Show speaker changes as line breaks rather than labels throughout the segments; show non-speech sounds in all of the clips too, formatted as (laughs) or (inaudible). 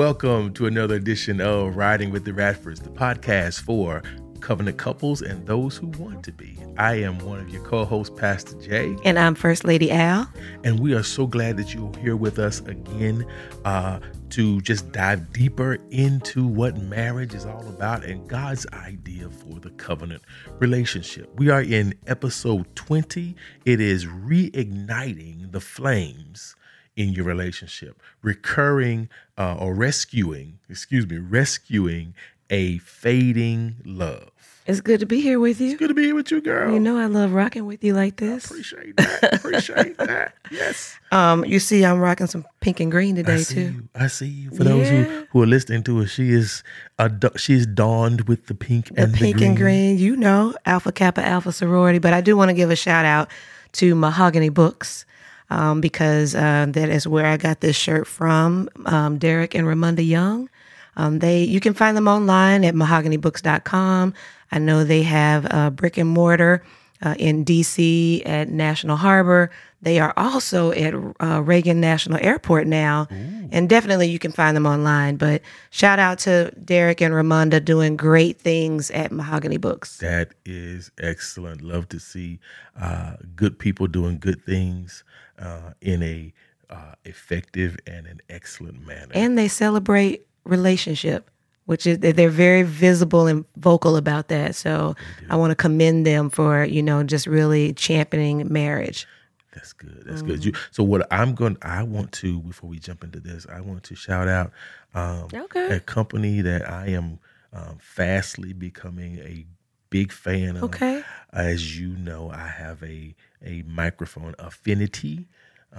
Welcome to another edition of Riding with the Radfords, the podcast for covenant couples and those who want to be. I am one of your co hosts, Pastor Jay.
And I'm First Lady Al.
And we are so glad that you're here with us again uh, to just dive deeper into what marriage is all about and God's idea for the covenant relationship. We are in episode 20. It is reigniting the flames in your relationship, recurring uh, or rescuing, excuse me, rescuing a fading love.
It's good to be here with you.
It's good to be here with you, girl.
You know I love rocking with you like this.
I appreciate that. appreciate (laughs) that. Yes.
Um, you see, I'm rocking some pink and green today
I see
too.
You. I see you. For those who, who are listening to us, she is a she is donned with the pink
the
and
pink
the green.
and green. You know, Alpha Kappa Alpha sorority. But I do want to give a shout out to Mahogany Books. Um, because uh, that is where I got this shirt from. Um, Derrick and Ramunda Young. Um, they you can find them online at mahoganybooks.com. I know they have a brick and mortar uh, in DC at National Harbor. They are also at uh, Reagan National Airport now, and definitely you can find them online. But shout out to Derrick and Ramunda doing great things at Mahogany Books.
That is excellent. Love to see uh, good people doing good things uh, in a uh, effective and an excellent manner.
And they celebrate relationship, which is they're very visible and vocal about that. So I want to commend them for you know just really championing marriage.
That's good. That's good. You, so what I'm going, I want to before we jump into this, I want to shout out um,
Okay.
a company that I am um, fastly becoming a big fan of.
Okay.
As you know, I have a a microphone affinity.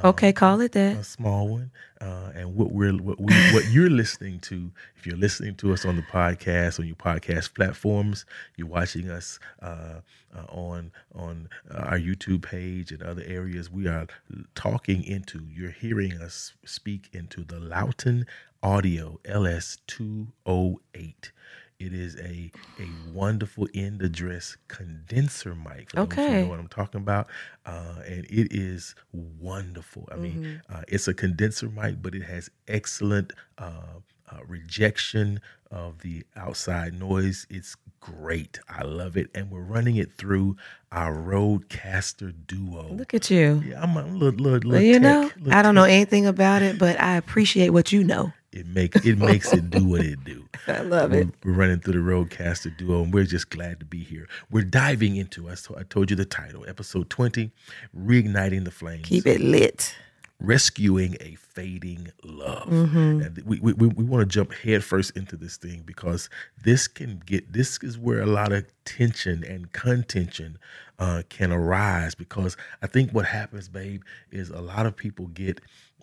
Okay, call it that.
a small one. Uh, and what we're what we what you're (laughs) listening to, if you're listening to us on the podcast on your podcast platforms, you're watching us uh, uh, on on uh, our YouTube page and other areas. We are talking into. You're hearing us speak into the Lauten Audio LS two oh eight. It is a a wonderful end address condenser mic. Those who know what I'm talking about, uh, and it is wonderful. I mean, uh, it's a condenser mic, but it has excellent uh, uh, rejection of the outside noise. It's great. I love it, and we're running it through our RODECaster Duo.
Look at you.
yeah, I'm a little, little,
Well,
little
you
tech-
know, I don't know anything about it, but I appreciate what you know.
It make it makes it do what it do. (laughs)
I love
We're,
it.
we're running through the RODECaster Duo, and we're just glad to be here. We're diving into. I, I told you the title, episode twenty, reigniting the flames,
Keep it lit.
rescuing a fading love.
Mm-hmm.
And we we, we, we want to jump headfirst into this thing because this can get this is where a lot of tension and contention uh, can arise. Because I think what happens, babe, is a lot of people get.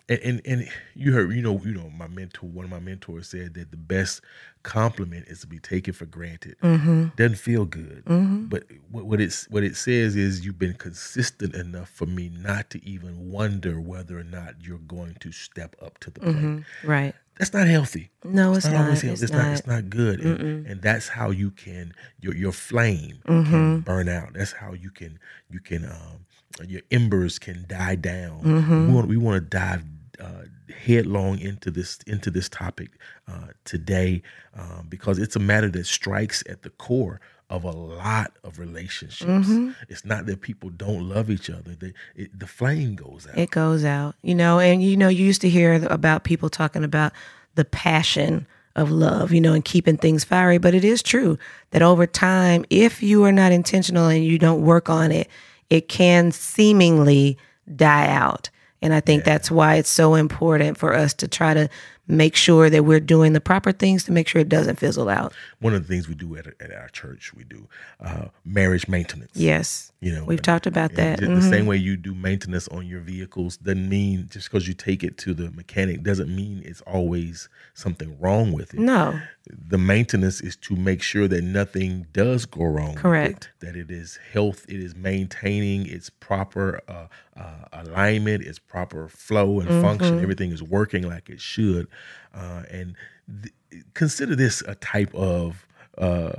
And, and and you heard you know you know my mentor one of my mentors said that the best compliment is to be taken for granted mm-hmm. doesn't feel good mm-hmm. but what, what it's what it says is you've been consistent enough for me not to even wonder whether or not you're going to step up to the plate mm-hmm.
Right.
that's not healthy
No, it's,
not
not.
always healthy.
It's,
It's,
not.
not. It's not good, and, and that's how you can your your flame can burn out. That's how you can you can um, your embers can die down. We want we want to dive uh, headlong into this into this topic uh, today um, because it's a matter that strikes at the core of a lot of relationships. It's not that people don't love each other; they, it, the flame goes out.
It goes out, you know, and you know, you used to hear about people talking about the passion of love, you know, and keeping things fiery. But it is true that over time, if you are not intentional and you don't work on it, it can seemingly die out. And I think that's why it's so important for us to try to make sure that we're doing the proper things to make sure it doesn't fizzle out.
One of the things we do at, at our church, we do uh, marriage maintenance.
Yes.
You know,
We've talked about that. Mhm.
The same way you do maintenance on your vehicles doesn't mean just because you take it to the mechanic doesn't mean it's always something wrong with it.
No.
The maintenance is to make sure that nothing does go wrong. with it,
Correct.
that it is health, it is maintaining its proper uh, uh, alignment, its proper flow and
Mm-hmm.
function. Everything is working like it should. Uh, and th- consider this a type of uh,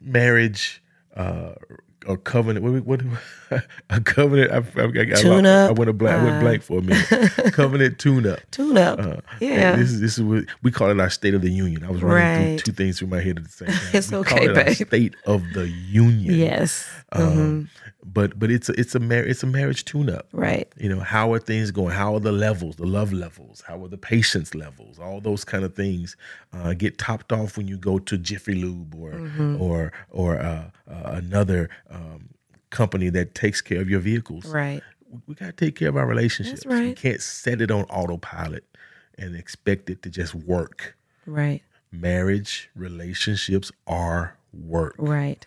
marriage uh, a covenant. What, what (laughs) a covenant? I, I, I,
Tune
I, I
up,
went a blank. I went
uh,
blank for a minute. (laughs) covenant tune up.
Tune up.
Uh,
yeah.
This is this is what we call it our State of the Union. I was running
Right.
through two things through my head at the same time. (laughs)
It's
we
okay,
it our
babe.
State of the Union.
yes.
Um,
Mhm.
But but it's a it's a mar- it's a marriage tune up.
Right.
You know how are things going? How are the levels, the love levels? How are the patience levels? All those kind of things uh, get topped off when you go to Jiffy Lube or
Mm-hmm.
or or uh, uh, another um, company that takes care of your vehicles
Right.
we, we got to take care of our relationships. We
right.
can't set it on autopilot and expect it to just work.
Right.
Marriage relationships are work.
Right.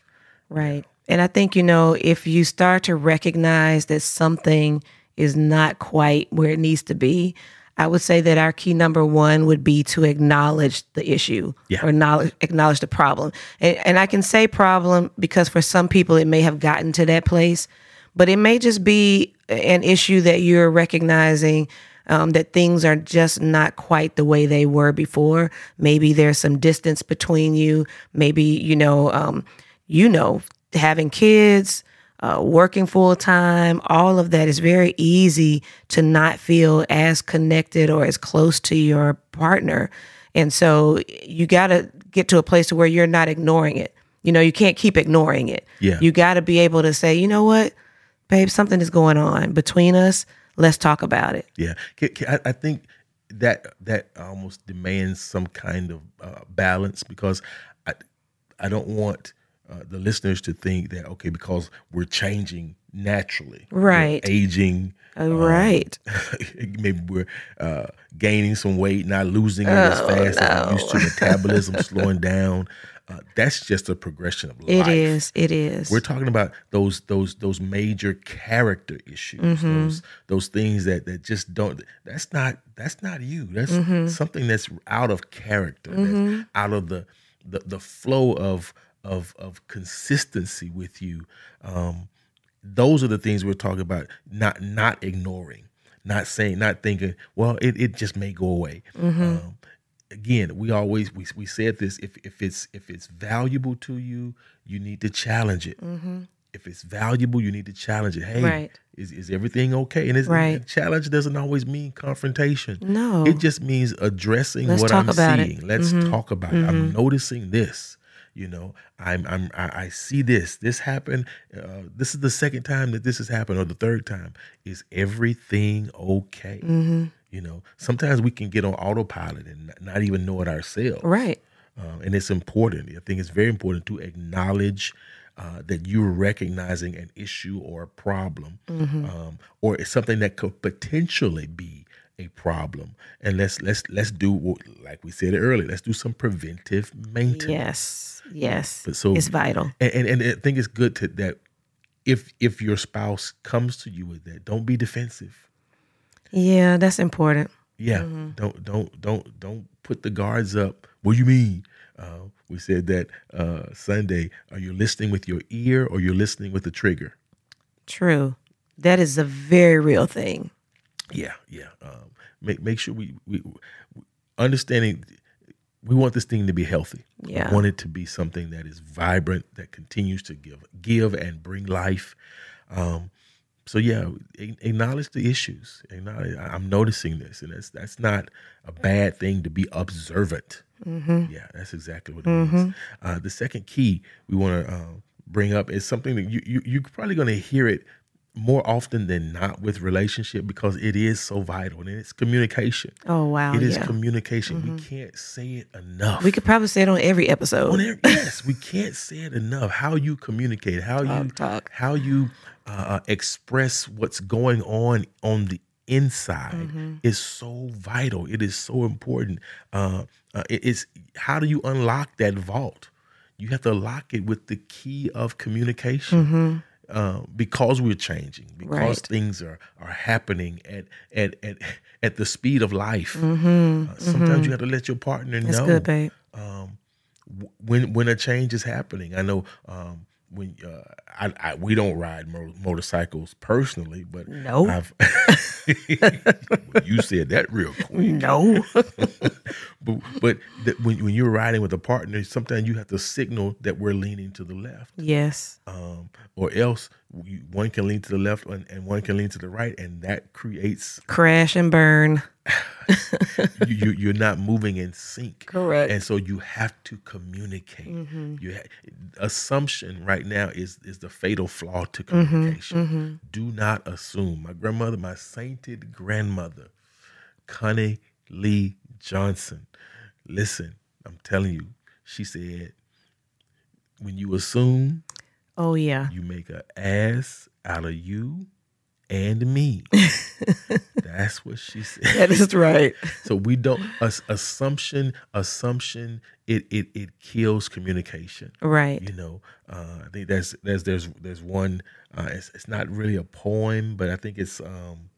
Right. And I think, you know, if you start to recognize that something is not quite where it needs to be, I would say that our key number one would be to acknowledge the issue
Yeah.
or knowledge, acknowledge the problem. And, and I can say problem because for some people it may have gotten to that place, but it may just be an issue that you're recognizing um, that things are just not quite the way they were before. Maybe there's some distance between you. Maybe, you know, um, you know, having kids, uh, working full time, all of that is very easy to not feel as connected or as close to your partner. And so you got to get to a place to where you're not ignoring it. You know, you can't keep ignoring it.
Yeah.
You got to be able to say, you know what, babe, something is going on between us. Let's talk about it.
Yeah, Ca- ca- I, I think that that almost demands some kind of uh, balance because I I don't want uh, the listeners to think that okay because we're changing naturally, we're
Right.
aging.
Uh, right. (laughs)
maybe we're uh, gaining some weight, not losing it as
Oh,
fast as we used to. Metabolism (laughs) slowing down. Uh, that's just a progression of
It
life.
is. It is.
We're talking about those those those major character issues,
Mm-hmm.
those those things that that just don't. That's not that's not you. That's
Mm-hmm.
something that's out of character. That's out of the the the flow of of of consistency with you. Um, those are the things we're talking about. Not not ignoring, not saying, not thinking. Well, it it just may go away.
Mm-hmm.
Um, again, we always we we said this. If if it's if it's valuable to you, you need to challenge it. If it's valuable, you need to challenge it. Hey,
Mm-hmm. Right.
is is everything okay? And it's,
Right.
challenge doesn't always mean confrontation.
No.
It just means addressing
Let's
what
talk
I'm
about it. Mm-hmm.
seeing. Let's talk about it. I'm noticing this. You know, I'm I'm I, see this. This happened. Uh, this is the second time that this has happened, or the third time. Is everything okay?
Mm-hmm.
You know, sometimes we can get on autopilot and not- not even know it ourselves.
right.
Uh, and it's important. I think it's very important to acknowledge uh, that you're recognizing an issue or a problem,
Mm-hmm.
um, or it's something that could potentially be a problem. And let's let's let's do what, like we said earlier. Let's do some preventive maintenance.
Yes. Yes.
But so-
it's vital.
And, and and I think it's good to that if if your spouse comes to you with that, don't be defensive.
Yeah, that's important.
Yeah,
Mm-hmm.
don't don't don't don't put the guards up. What do you mean? Uh, we said that uh, Sunday. Are you listening with your ear or you're listening with the trigger?
True. That is a very real thing.
Yeah, yeah. Um, make make sure we, we understanding. We want this thing to be healthy.
Yeah.
We want it to be something that is vibrant, that continues to give give and bring life. Um, so yeah, acknowledge the issues. Acknowledge, I'm noticing this, and that's that's not a bad thing to be observant. Yeah, that's exactly what it is. Uh, the second key we want to uh, bring up is something that you, you you're probably going to hear it more often than not with relationship because it is so vital and it's communication.
Oh wow.
It is
yeah. Mm-hmm.
communication. We can't say it enough.
we could probably say it on every episode.
On every- (laughs) yes, we can't say it enough. How you communicate, how you
Talk, talk.
how you uh, express what's going on on the inside
Mm-hmm.
is so vital. It is so important. Uh, uh, it is how do you unlock that vault? You have to lock it with the key of communication. Uh, because we're changing, because
Mm-hmm. Right.
things are are happening at at at at the speed of life.
Mm-hmm.
Uh, sometimes you have to let your partner
That's
know
good, babe.
um, w- when when a change is happening. I know um, when uh, I, I we don't ride mo- motorcycles personally, but
No.
I've (laughs) you said that real quick.
No. (laughs)
But but when when you're riding with a partner, sometimes you have to signal that we're leaning to the left,
yes.
um, or else you, one can lean to the left and, and one can lean to the right, and that creates
Crash and burn. (laughs)
you, you you're not moving in sync.
Correct.
And so you have to communicate. Mm-hmm. You ha- assumption right now is is the fatal flaw to mm-hmm. communication. Mm-hmm. Do not assume. My grandmother, my sainted grandmother, Connie Lee Johnson. Listen, I'm telling you, she said, when you assume,
Oh yeah.
you make an ass out of you and me. (laughs) That's what she said.
That is right.
So we don't as, assumption assumption it it it kills communication.
Right.
You know, uh, I think there's there's there's there's one. Uh, it's it's not really a poem, but I think it's um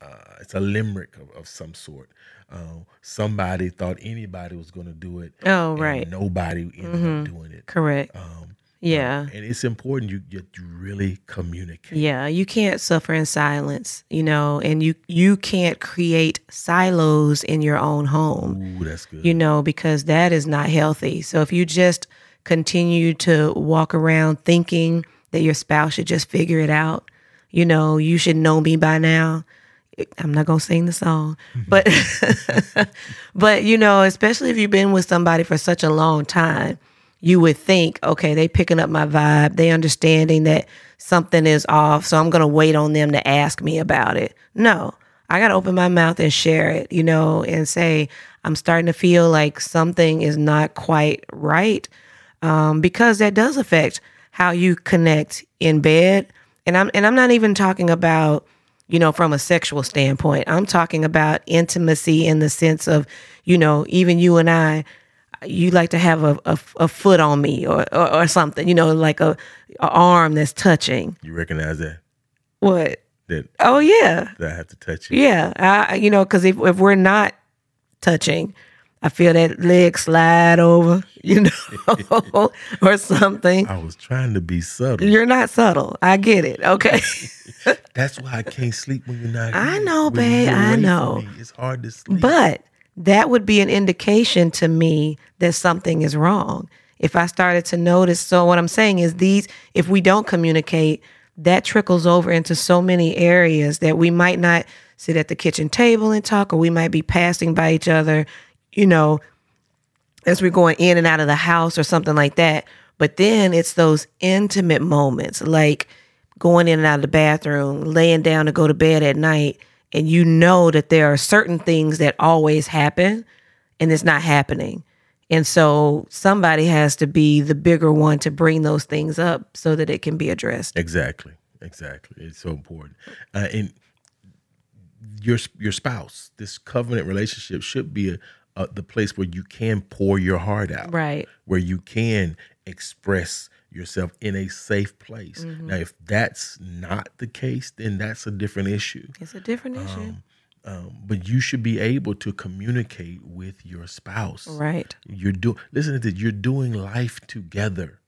uh, it's a limerick of, of some sort. Uh, somebody thought anybody was going to do it.
Oh
and
right.
Nobody ended up doing it.
Correct.
Um,
Yeah.
and it's important you get you really communicate.
Yeah, you can't suffer in silence, you know, and you you can't create silos in your own home,
Ooh, that's good.
you know, because that is not healthy. So if you just continue to walk around thinking that your spouse should just figure it out, you know, you should know me by now. I'm not going to sing the song, (laughs) but (laughs) but you know, especially if you've been with somebody for such a long time, you would think, okay, they picking up my vibe. They understanding that something is off, so I'm going to wait on them to ask me about it. No. I got to open my mouth and share it, you know, and say I'm starting to feel like something is not quite right um, because that does affect how you connect in bed. And I'm and I'm not even talking about you know from a sexual standpoint. I'm talking about intimacy in the sense of you know even you and I. You like to have a, a, a foot on me or, or, or something, you know, like a, a arm that's touching.
you recognize that
What?
that,
Oh yeah,
that I have to touch you.
yeah. I, you know, because if if we're not touching, I feel that leg slide over, (laughs) you know, (laughs) or something.
I was trying to be subtle.
You're not subtle. I get it. Okay. (laughs)
That's why I can't sleep when you're not.
I know, babe, I know.
It's hard to sleep.
But that would be an indication to me that something is wrong. If I started to notice, so what I'm saying is these, if we don't communicate, that trickles over into so many areas that we might not sit at the kitchen table and talk, or we might be passing by each other, you know, as we're going in and out of the house or something like that. But then it's those intimate moments, like going in and out of the bathroom, laying down to go to bed at night, and you know that there are certain things that always happen and it's not happening. And so somebody has to be the bigger one to bring those things up so that it can be addressed.
exactly, exactly. It's so important. Uh, and your your spouse, this covenant relationship should be a, a, the place where you can pour your heart out,
Right.
where you can express yourself in a safe place.
Mm-hmm.
Now, if that's not the case, then that's a different issue.
It's a different issue.
Um, but you should be able to communicate with your spouse.
Right.
You're doing. Listen to this. You're doing life together.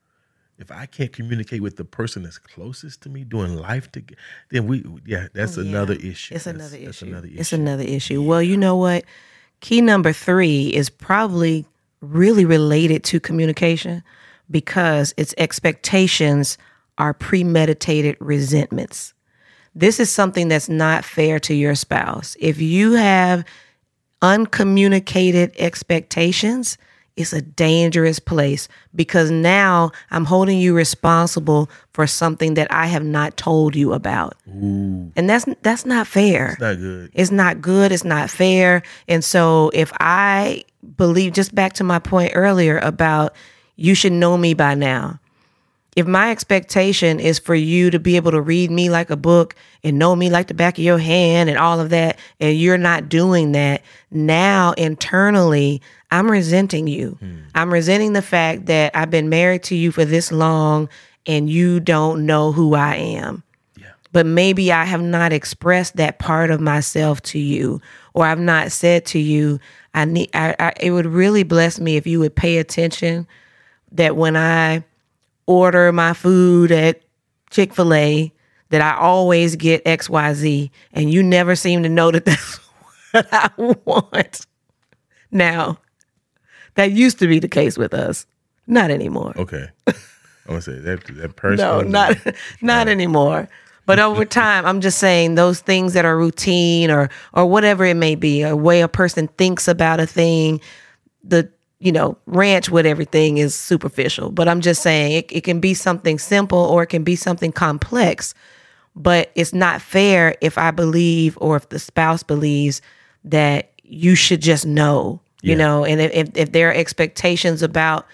If I can't communicate with the person that's closest to me, doing life together, then we, yeah, that's
Yeah.
another issue.
It's
That's-
another
that's another issue.
It's another issue. Well, you know what? Key number three is probably really related to communication because its expectations are premeditated resentments. This is something that's not fair to your spouse. If you have uncommunicated expectations, it's a dangerous place because now I'm holding you responsible for something that I have not told you about.
Ooh,
And that's that's not fair.
it's not good.
It's not good. It's not fair. And so, if I believe, just back to my point earlier about you should know me by now. If my expectation is for you to be able to read me like a book and know me like the back of your hand and all of that, and you're not doing that, now internally, I'm resenting you. Hmm. I'm resenting the fact that I've been married to you for this long and you don't know who I am but maybe I have not expressed that part of myself to you, or I've not said to you, I need. I, I, it would really bless me if you would pay attention. That when I order my food at Chick fil A that I always get XYZ, and you never seem to know that (laughs) that's what I want. Now, that used to be the case with us. Not anymore.
Okay. I'm gonna say that that person. (laughs)
No, not not anymore. But over (laughs) time, I'm just saying those things that are routine or or whatever it may be, a way a person thinks about a thing, the you know, ranch with everything is superficial. But I'm just saying it, it can be something simple or it can be something complex. But it's not fair if I believe or if the spouse believes that you should just know, you
Yeah.
know, and if, if there are expectations about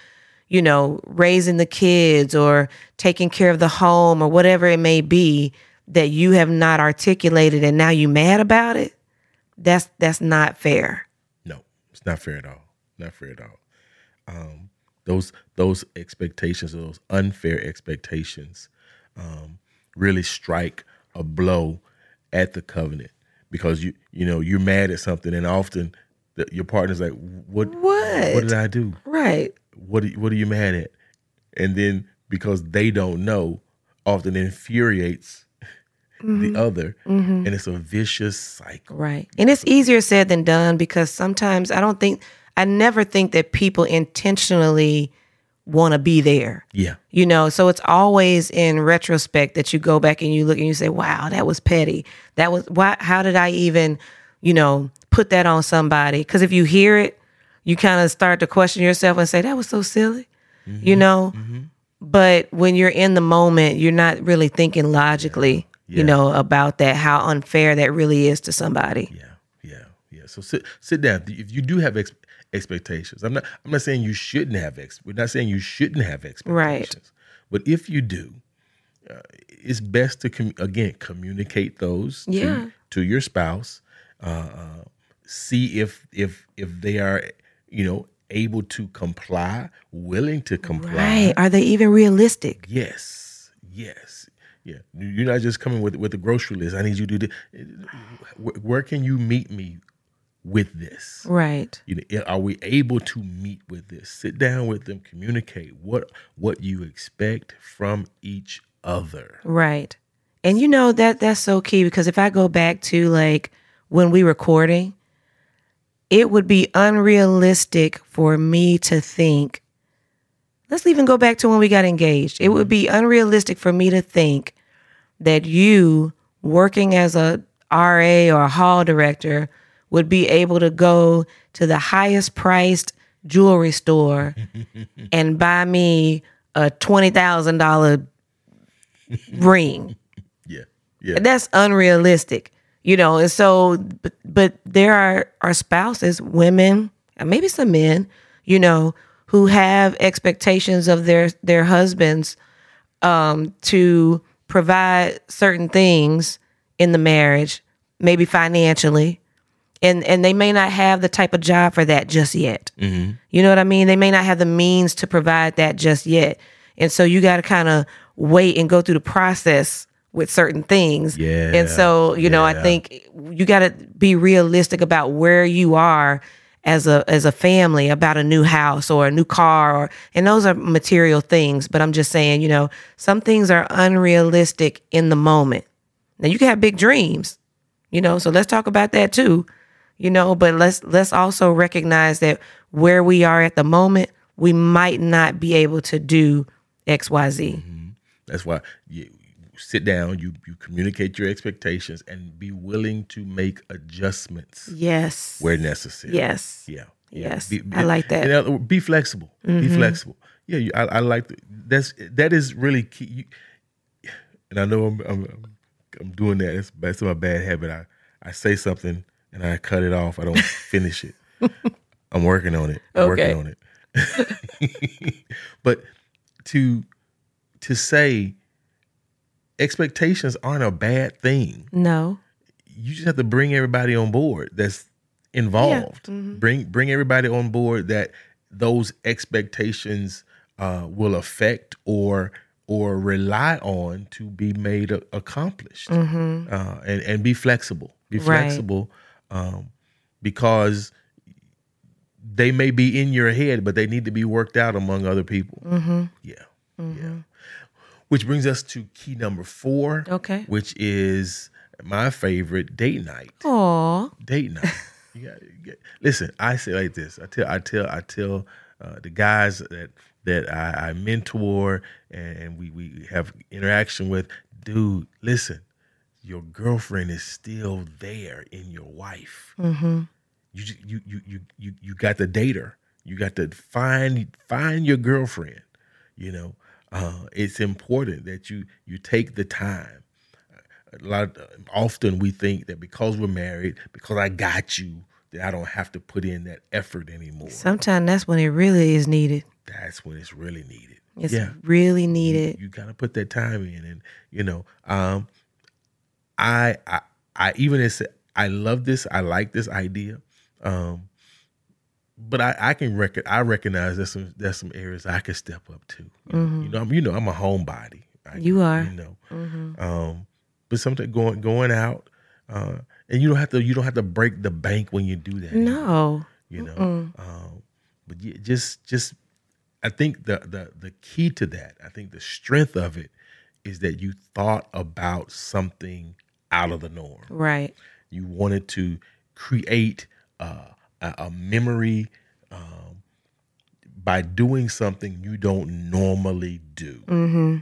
you know, raising the kids or taking care of the home or whatever it may be that you have not articulated and now you mad about it, that's that's not fair.
No, it's not fair at all. Not fair at all. Um, those those expectations, those unfair expectations, um, really strike a blow at the covenant because you you know you're mad at something, and often the, your partner's like, "What?
What?
What did I do?
Right.
What? Are, what are you mad at?" And then because they don't know, often infuriates the other, and it's a vicious cycle.
Right. And it's easier said than done because sometimes I don't think I never think that people intentionally want to be there.
Yeah,
You know, so it's always in retrospect that you go back and you look and you say, "Wow, that was petty. That was why how did I even, you know, put that on somebody?" Cuz if you hear it, you kind of start to question yourself and say, "That was so silly." Mm-hmm. You know? Mm-hmm. But when you're in the moment, you're not really thinking logically,
Yeah.
you know, about that how unfair that really is to somebody.
Yeah, yeah, yeah. So sit sit down. If you do have ex- expectations, I'm not I'm not saying you shouldn't have ex. We're not saying you shouldn't have expectations. Right. But if you do, uh, it's best to com- again communicate those
Yeah.
to, to your spouse. Uh, uh, see if if if they are you know able to comply, willing to comply.
Right. Are they even realistic?
Yes, yes, yeah. You're not just coming with with the grocery list. I need you to do. this. Where, where can you meet me with this?
Right.
You know, are we able to meet with this? Sit down with them, communicate what what you expect from each other.
Right. And you know that that's so key because if I go back to like when we recording, it would be unrealistic for me to think let's even go back to when we got engaged. It would be mm-hmm. unrealistic for me to think that you working as a RA or a hall director would be able to go to the highest priced jewelry store (laughs) and buy me a $20,000 ring.
Yeah, yeah,
That's unrealistic, you know. And so, but, but there are are spouses, women, and maybe some men, you know, who have expectations of their their husbands um, to provide certain things in the marriage, maybe financially, and and they may not have the type of job for that just yet. Mm-hmm. You know what I mean? They may not have the means to provide that just yet, and so you got to kind of wait and go through the process with certain things.
Yeah,
And so you know, I think you got to be realistic about where you are as a as a family about a new house or a new car or and those are material things but i'm just saying you know some things are unrealistic in the moment now you can have big dreams you know so let's talk about that too you know but let's let's also recognize that where we are at the moment we might not be able to do xyz
That's why you sit down, you you communicate your expectations, and be willing to make adjustments
yes
where necessary.
yes
Yeah. yeah.
Yes, I like that. Mm-hmm.
other words, be flexible. Be flexible. Yeah, you, I, I like the, that's that is really key. You, and I know I'm, I'm I'm doing that. It's, that's my bad habit. I I say something and I cut it off. I don't (laughs) finish it. I'm working on it. I'm
Okay.
working on it. (laughs) but to to say expectations aren't a bad thing
no
you just have to bring everybody on board that's involved.
Mm-hmm.
Bring bring everybody on board that those expectations uh, will affect or or rely on to be made a- accomplished, uh, and and be flexible. Be
Mm-hmm. Right.
flexible um, because they may be in your head, but they need to be worked out among other people.
Mm-hmm.
Yeah, yeah. which brings us to key number four.
Okay.
Which is my favorite date night.
Aw.
Date night. you got, you got, listen, I say like this. I tell, I tell, I tell uh, the guys that that I, I mentor and we we have interaction with. Dude, listen, your girlfriend is still there in your wife.
Mm-hmm.
You you you you you you got to date her. You got to find find your girlfriend. You know, uh, it's important that you you take the time. A lot often we think that because we're married, because I got you, that I don't have to put in that effort anymore.
Sometimes that's when it really is needed.
That's when it's really needed.
It's
yeah,
really needed.
you got to put that time in, and you know, um, I I I even as I love this, I like this idea, um, but I I can rec- I recognize there's some there's some areas I can step up to. You know, you know, I'm you know I'm a homebody. I,
You are.
you know, um, but sometimes going going out, uh, and you don't have to you don't have to break the bank when you do that.
No.
you know, um, but yeah, just just I think the the the key to that, I think the strength of it is that you thought about something out of the norm.
Right.
You wanted to create uh, a, a memory um, by doing something you don't normally do.
Mm-hmm.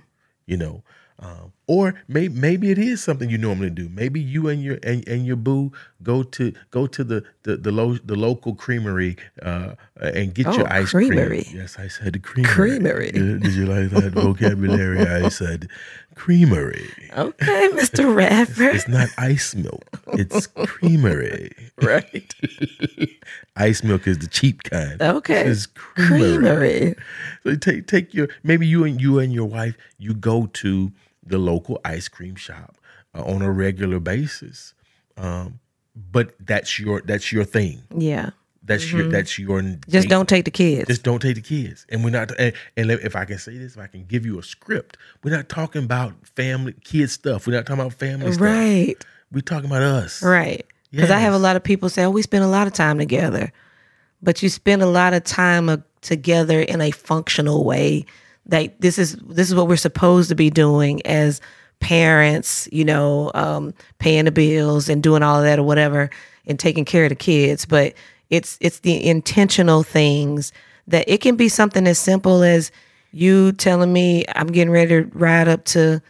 You know, um, or maybe maybe it is something you normally do. Maybe you and your and, and your boo go to go to the the the, lo- the local creamery uh, and get
Oh,
your ice
creamery.
cream. Yes, I said creamery.
Creamery.
Did, did you like that vocabulary? I said creamery.
Okay, Mr. Radford.
It's not ice milk. It's creamery.
right. (laughs)
Ice milk is the cheap kind.
Okay.
Is creamery.
Creamery.
So take take your maybe you and you and your wife you go to the local ice cream shop uh, on a regular basis, um, but that's your that's your thing.
Yeah.
That's your that's your
Mm-hmm. Just
date.
don't take the kids.
just don't take the kids. And we're not and, and if I can say this, if I can give you a script, we're not talking about family kid stuff. We're not talking about family stuff.
right.
We're talking about us.
Right. Because I have a lot of people say, oh, we spend a lot of time together. But you spend a lot of time uh, together in a functional way. That this is this is what we're supposed to be doing as parents, you know, um, paying the bills and doing all of that or whatever and taking care of the kids. But it's it's the intentional things that it can be something as simple as you telling me I'm getting ready to ride up to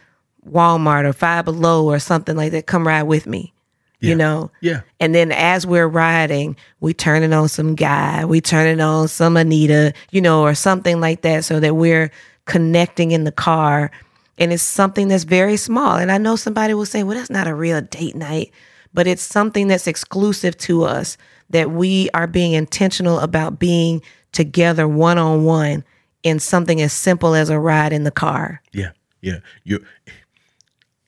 Walmart or Five Below or something like that. Come ride with me. You know?
Yeah.
And then as we're riding, we turning on some guy, we turning on some Anita, you know, or something like that, so that we're connecting in the car. And it's something that's very small. And I know somebody will say, well, that's not a real date night, but it's something that's exclusive to us that we are being intentional about being together one on one in something as simple as a ride in the car.
Yeah, yeah. You,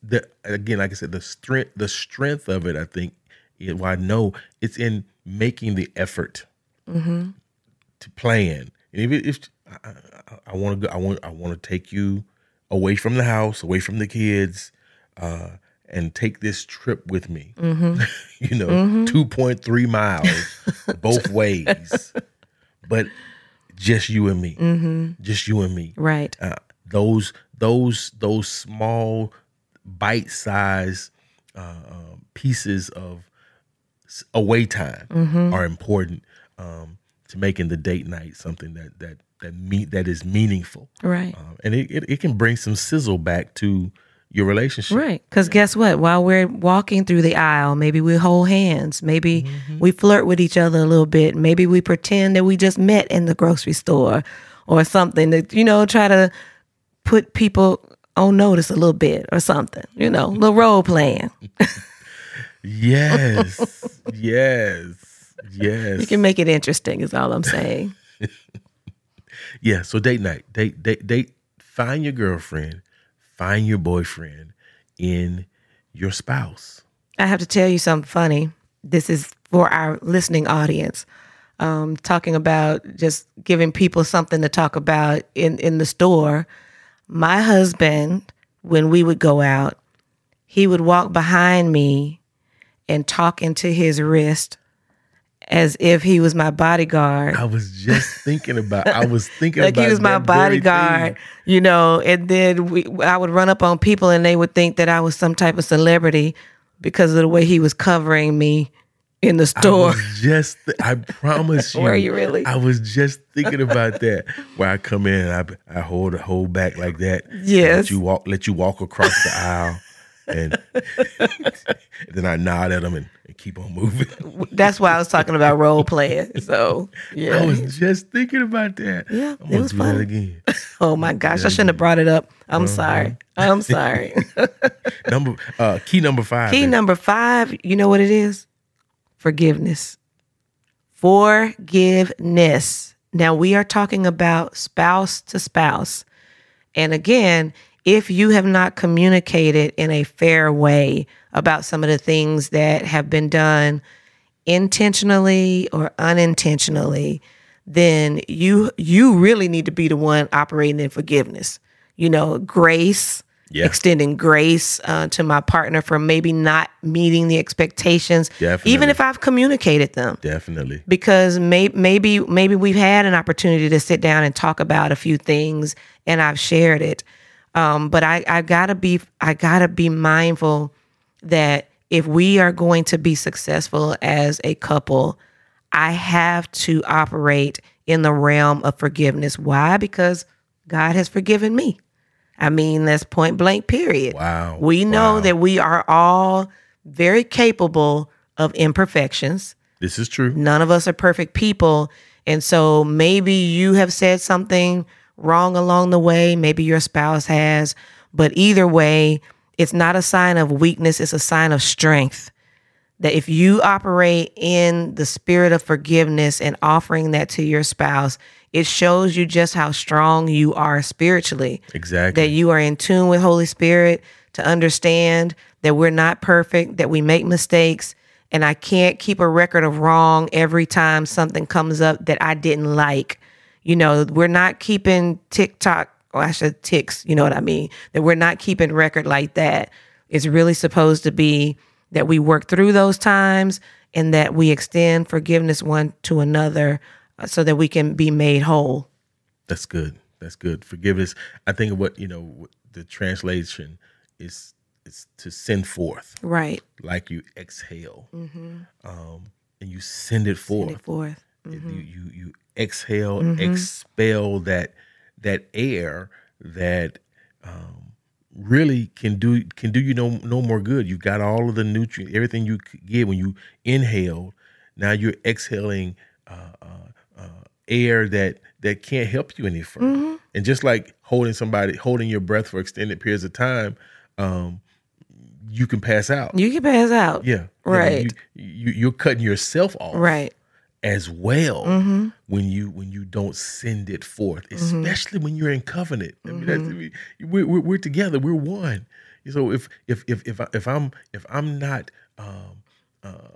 the again, like I said, the strength, the strength of it. I think, it, well, I know it's in making the effort to plan. And if, if I, I, want to go, I want, I want to take you away from the house, away from the kids, uh, and take this trip with me. (laughs) you know, point three miles (laughs) both ways, but just you and me, just you and me.
Right.
uh, those those those small bite size uh, um, pieces of away time are important um, to making the date night something that that that meet that is meaningful.
Right.
um, and it, it, it can bring some sizzle back to your relationship
Right. Because guess what? While we're walking through the aisle, maybe we hold hands. Maybe
Mm-hmm.
we flirt with each other a little bit. Maybe we pretend that we just met in the grocery store or something that, you know, try to put people on notice a little bit or something, you know, little role playing.
yes (laughs) yes yes
You can make it interesting, is all I'm saying. (laughs)
Yeah, so date night. Date date date find your girlfriend, find your boyfriend in your spouse.
I have to tell you something funny. This is for our listening audience. Um, talking about just giving people something to talk about in, in the store. My husband, when we would go out, he would walk behind me and talk into his wrist as if he was my bodyguard.
I was just thinking about. I was (laughs) thinking
like he was my bodyguard, you know. And then we, I would run up on people, and they would think that I was some type of celebrity because of the way he was covering me in the
I
store.
was just. I (laughs) promise you.
Were you really?
I was just thinking about that. Where I come in, I I hold hold back like that.
Yes.
Let you walk. Let you walk across the aisle, and (laughs) then I nod at them and, and keep on moving. (laughs)
That's why I was talking about role playing. So yeah. (laughs)
I was just thinking about that.
Yeah,
I'm
it was
do
fun.
again.
oh my gosh, I shouldn't have brought it up. I'm sorry. I'm sorry.
Number uh, key number five.
Key number five, you know what it is? Forgiveness. Forgiveness. Now we are talking about spouse to spouse. And again, if you have not communicated in a fair way about some of the things that have been done intentionally or unintentionally, then you you really need to be the one operating in forgiveness. You know, grace,
Yeah.
extending grace uh, to my partner for maybe not meeting the expectations,
Definitely.
even if I've communicated them
Definitely.
because may, maybe maybe we've had an opportunity to sit down and talk about a few things and I've shared it. Um, but I, I gotta be I gotta be mindful that if we are going to be successful as a couple, I have to operate in the realm of forgiveness. Why? Because God has forgiven me. I mean, that's point blank, period.
Wow.
We know
Wow.
that we are all very capable of imperfections.
This is true.
None of us are perfect people. And so maybe you have said something wrong along the way. Maybe your spouse has. But either way, it's not a sign of weakness, it's a sign of strength. That if you operate in the spirit of forgiveness and offering that to your spouse, it shows you just how strong you are spiritually
Exactly.
that you are in tune with Holy Spirit to understand that we're not perfect, that we make mistakes, and I can't keep a record of wrong every time something comes up that I didn't like. You know, we're not keeping TikTok, or I should ticks, you know what I mean? That we're not keeping record like that. It's really supposed to be that we work through those times and that we extend forgiveness one to another uh, so that we can be made whole.
That's good. That's good. Forgiveness. I think what you know. The translation is is to send forth,
Right.
like you exhale, um, and you send it forth.
Send it forth.
You you you exhale, expel that that air that um, really can do can do you no no more good. You got all of the nutrient, everything you get when you inhale. Now you're exhaling uh, uh, uh, air that that can't help you any further. And just like holding somebody, holding your breath for extended periods of time, um, you can pass out.
You can pass out.
Yeah,
Right.
You, you you're cutting yourself off
Right.
As well
Mm-hmm.
when you when you don't send it forth, especially when you're in covenant. I mean, I mean, we're, we're we're together. We're one. So if if if if, I, if I'm if I'm not um, uh,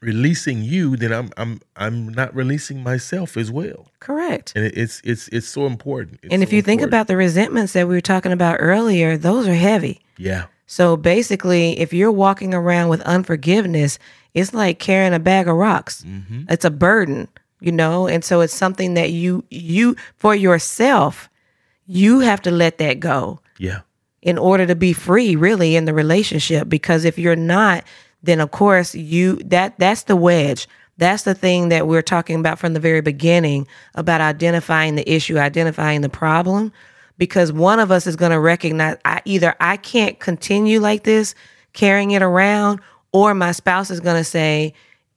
releasing you, then I'm I'm I'm not releasing myself as well.
Correct.
And it, it's it's it's so important. It's
And if
so
you think about the resentments that we were talking about earlier, those are heavy.
yeah,
So basically, if you're walking around with unforgiveness, it's like carrying a bag of rocks.
Mm-hmm.
It's a burden, you know? And so it's something that you you for yourself, you have to let that go.
yeah,
in order to be free really in the relationship because if you're not then of course you that that's the wedge that's the thing that we're talking about from the very beginning about identifying the issue identifying the problem because one of us is going to recognize I, either i can't continue like this carrying it around or my spouse is going to say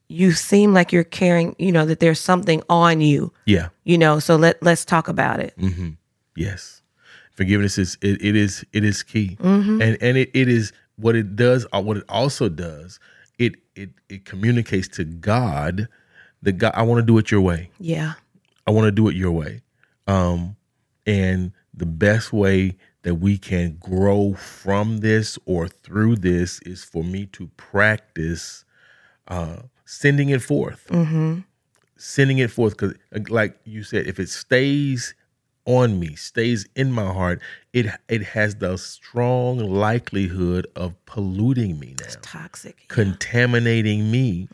you seem like you're carrying you know that there's something on you.
Yeah.
you know so let let's talk about it.
Yes, forgiveness is it, it is it is key, and and it, it is what it does. uh, What it also does, it it it communicates to God that God, I want to do it your way.
yeah.
I want to do it your way, um, and the best way that we can grow from this or through this is for me to practice uh, sending it forth,
mm-hmm
sending it forth. Because, like you said, if it stays on me, stays in my heart, it it has the strong likelihood of polluting me now,
Toxic. yeah.
contaminating me,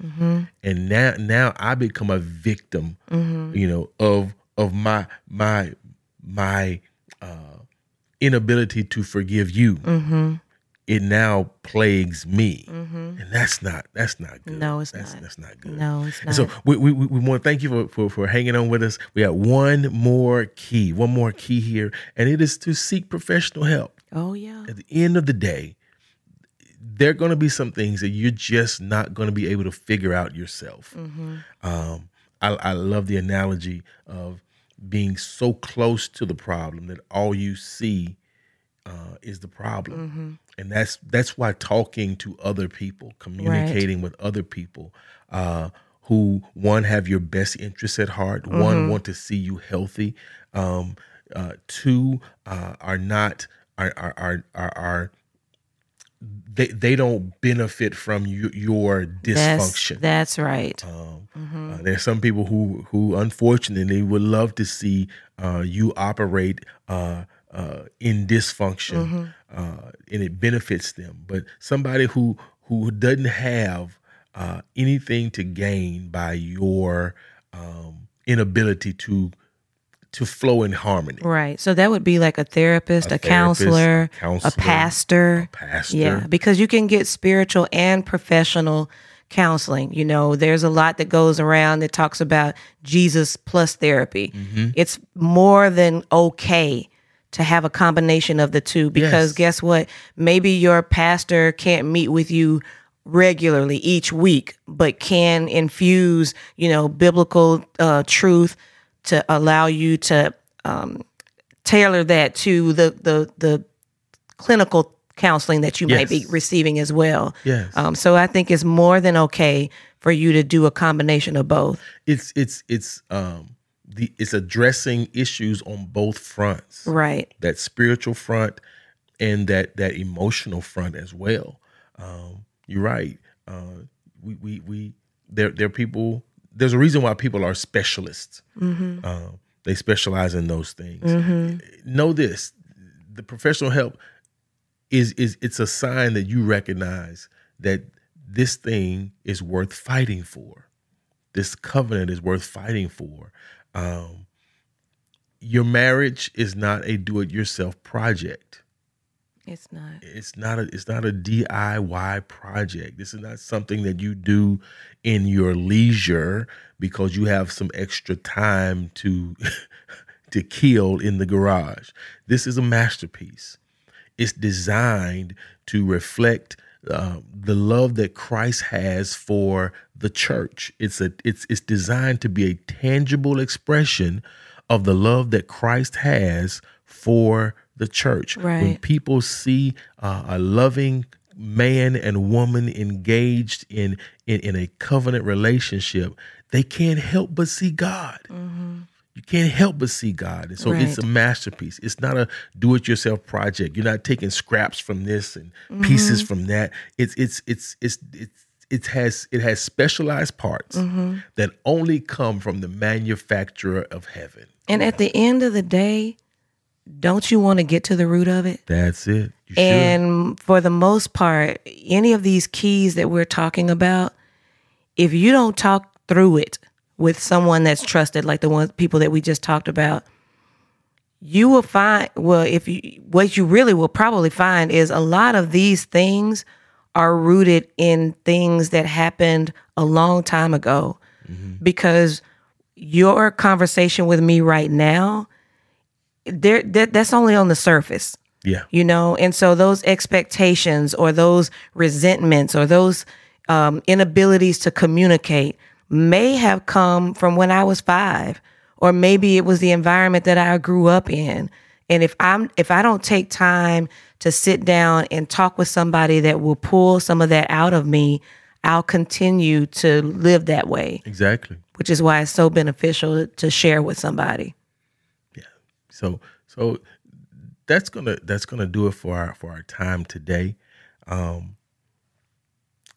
and now now I become a victim, you know, of of my my my uh, inability to forgive you. It now plagues me, and that's not that's not good.
No, it's
that's,
not.
That's not good.
No, it's
And
not.
so we, we, we want to thank you for, for, for hanging on with us. We got one more key, one more key here, and it is to seek professional help.
oh yeah.
At the end of the day, there are going to be some things that you're just not going to be able to figure out yourself. Um, I, I love the analogy of being so close to the problem that all you see uh, is the problem, and that's that's why talking to other people, communicating with other people, uh, who one have your best interests at heart, one want to see you healthy, um, uh, two uh, are not are are are are. They, they don't benefit from you, your
That's,
dysfunction.
that's right.
Um,
Mm-hmm.
uh, there's some people who who unfortunately would love to see uh, you operate uh, uh, in dysfunction,
Mm-hmm.
uh, and it benefits them. But somebody who who doesn't have uh, anything to gain by your um, inability to to flow in harmony,
Right. So that would be like a therapist, a,
therapist,
counselor,
a counselor,
a pastor.
pastor,
Yeah, because you can get spiritual and professional counseling. You know, there's a lot that goes around that talks about Jesus plus therapy.
Mm-hmm.
It's more than okay to have a combination of the two because
Yes.
guess what? Maybe your pastor can't meet with you regularly each week, but can infuse, you know, biblical uh, truth to allow you to um, tailor that to the the the clinical counseling that you might be receiving as well.
Yes.
Um, so I think it's more than okay for you to do a combination of both.
it's it's it's um the it's addressing issues on both fronts.
Right.
that spiritual front and that that emotional front as well. Um, you're right. Uh, we we we there there are people. There's a reason why people are specialists. Um, they specialize in those things. Know this: the professional help is is it's a sign that you recognize that this thing is worth fighting for. This covenant is worth fighting for. Um, your marriage is not a do-it-yourself project.
It's not.
It's not a it's not a DIY project. This is not something that you do in your leisure because you have some extra time to (laughs) to kill in the garage. This is a masterpiece. It's designed to reflect uh, the love that Christ has for the church. It's a it's it's designed to be a tangible expression of the love that Christ has for the church. When people see uh, a loving man and woman engaged in, in in a covenant relationship, they can't help but see God. Mm-hmm. You can't help but see God. And so it's a masterpiece. It's not a do-it-yourself project. You're not taking scraps from this and mm-hmm. pieces from that. It's it's it's it's it's it has it has specialized parts mm-hmm. that only come from the manufacturer of heaven.
And at the end of the day, don't you want to get to the root of it?
That's it. You should.
And for the most part, any of these keys that we're talking about, if you don't talk through it with someone that's trusted, like the ones people that we just talked about, you will find well, if you what you really will probably find is a lot of these things are rooted in things that happened a long time ago. Mm-hmm. Because your conversation with me right now, there that, that's only on the surface
yeah.
you know and so those expectations or those resentments or those um, inabilities to communicate may have come from when i was five or maybe it was the environment that i grew up in and if i'm if i don't take time to sit down and talk with somebody that will pull some of that out of me i'll continue to live that way
Exactly.
which is why it's so beneficial to share with somebody
So so that's gonna that's gonna do it for our for our time today. Um,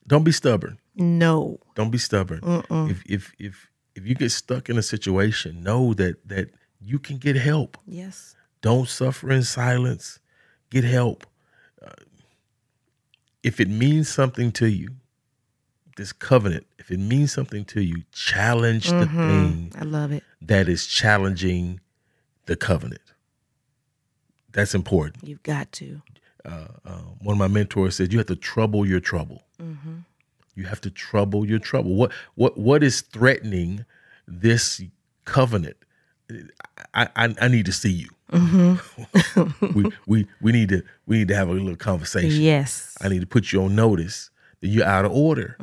don't be stubborn.
no
Don't be stubborn. If if if if you get stuck in a situation, know that that you can get help.
Yes.
Don't suffer in silence. Get help. Uh, if it means something to you, this covenant, if it means something to you, challenge the thing
I love it.
that is challenging the covenant. That's important.
You've got to.
Uh, uh, one of my mentors said, "You have to trouble your trouble. You have to trouble your trouble. What what what is threatening this covenant? I I, I need to see you. (laughs) we, we we need to we need to have a little conversation.
Yes.
I need to put you on notice that you're out of order.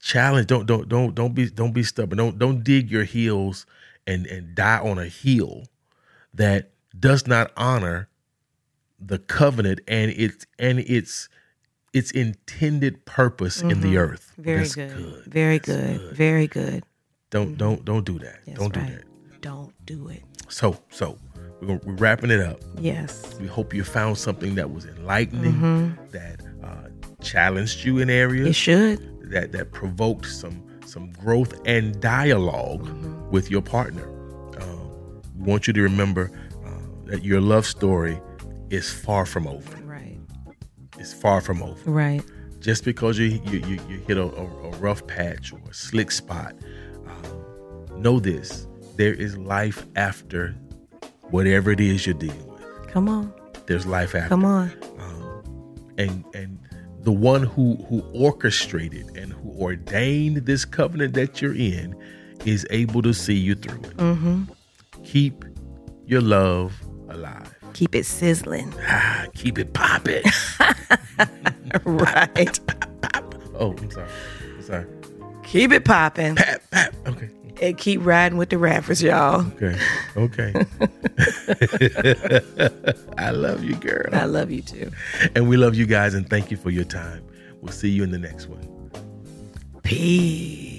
Challenge. Don't don't don't don't be don't be stubborn. Don't don't dig your heels and and die on a hill that does not honor the covenant and its and its its intended purpose in the mm-hmm. earth.
Very
That's
good. Very good. Very good.
Don't don't don't do that.
That's
don't do that.
Don't do it.
So so we're we're wrapping it up.
Yes.
We hope you found something that was enlightening, mm-hmm. that uh, challenged you in areas.
It should.
that that provoked some some growth and dialog mm-hmm. with your partner. Um, want you to remember uh, that your love story is far from over.
Right.
It's far from over.
Right.
Just because you you, you, you hit a, a, rough patch or a slick spot, um, know this: there is life after whatever it is you're dealing with.
Come on.
There's life after
Come on.
and and the one who who orchestrated and who ordained this covenant that you're in is able to see you through it.
Mm-hmm.
Keep your love alive.
Keep it sizzling.
Ah, (sighs) keep it popping. (laughs)
right.
oh, I'm sorry. I'm sorry.
Keep it popping.
Okay.
And keep riding with the Radfords, y'all.
Okay. Okay. (laughs) I love you, girl.
I love you too.
And we love you guys and thank you for your time. We'll see you in the next one.
Peace.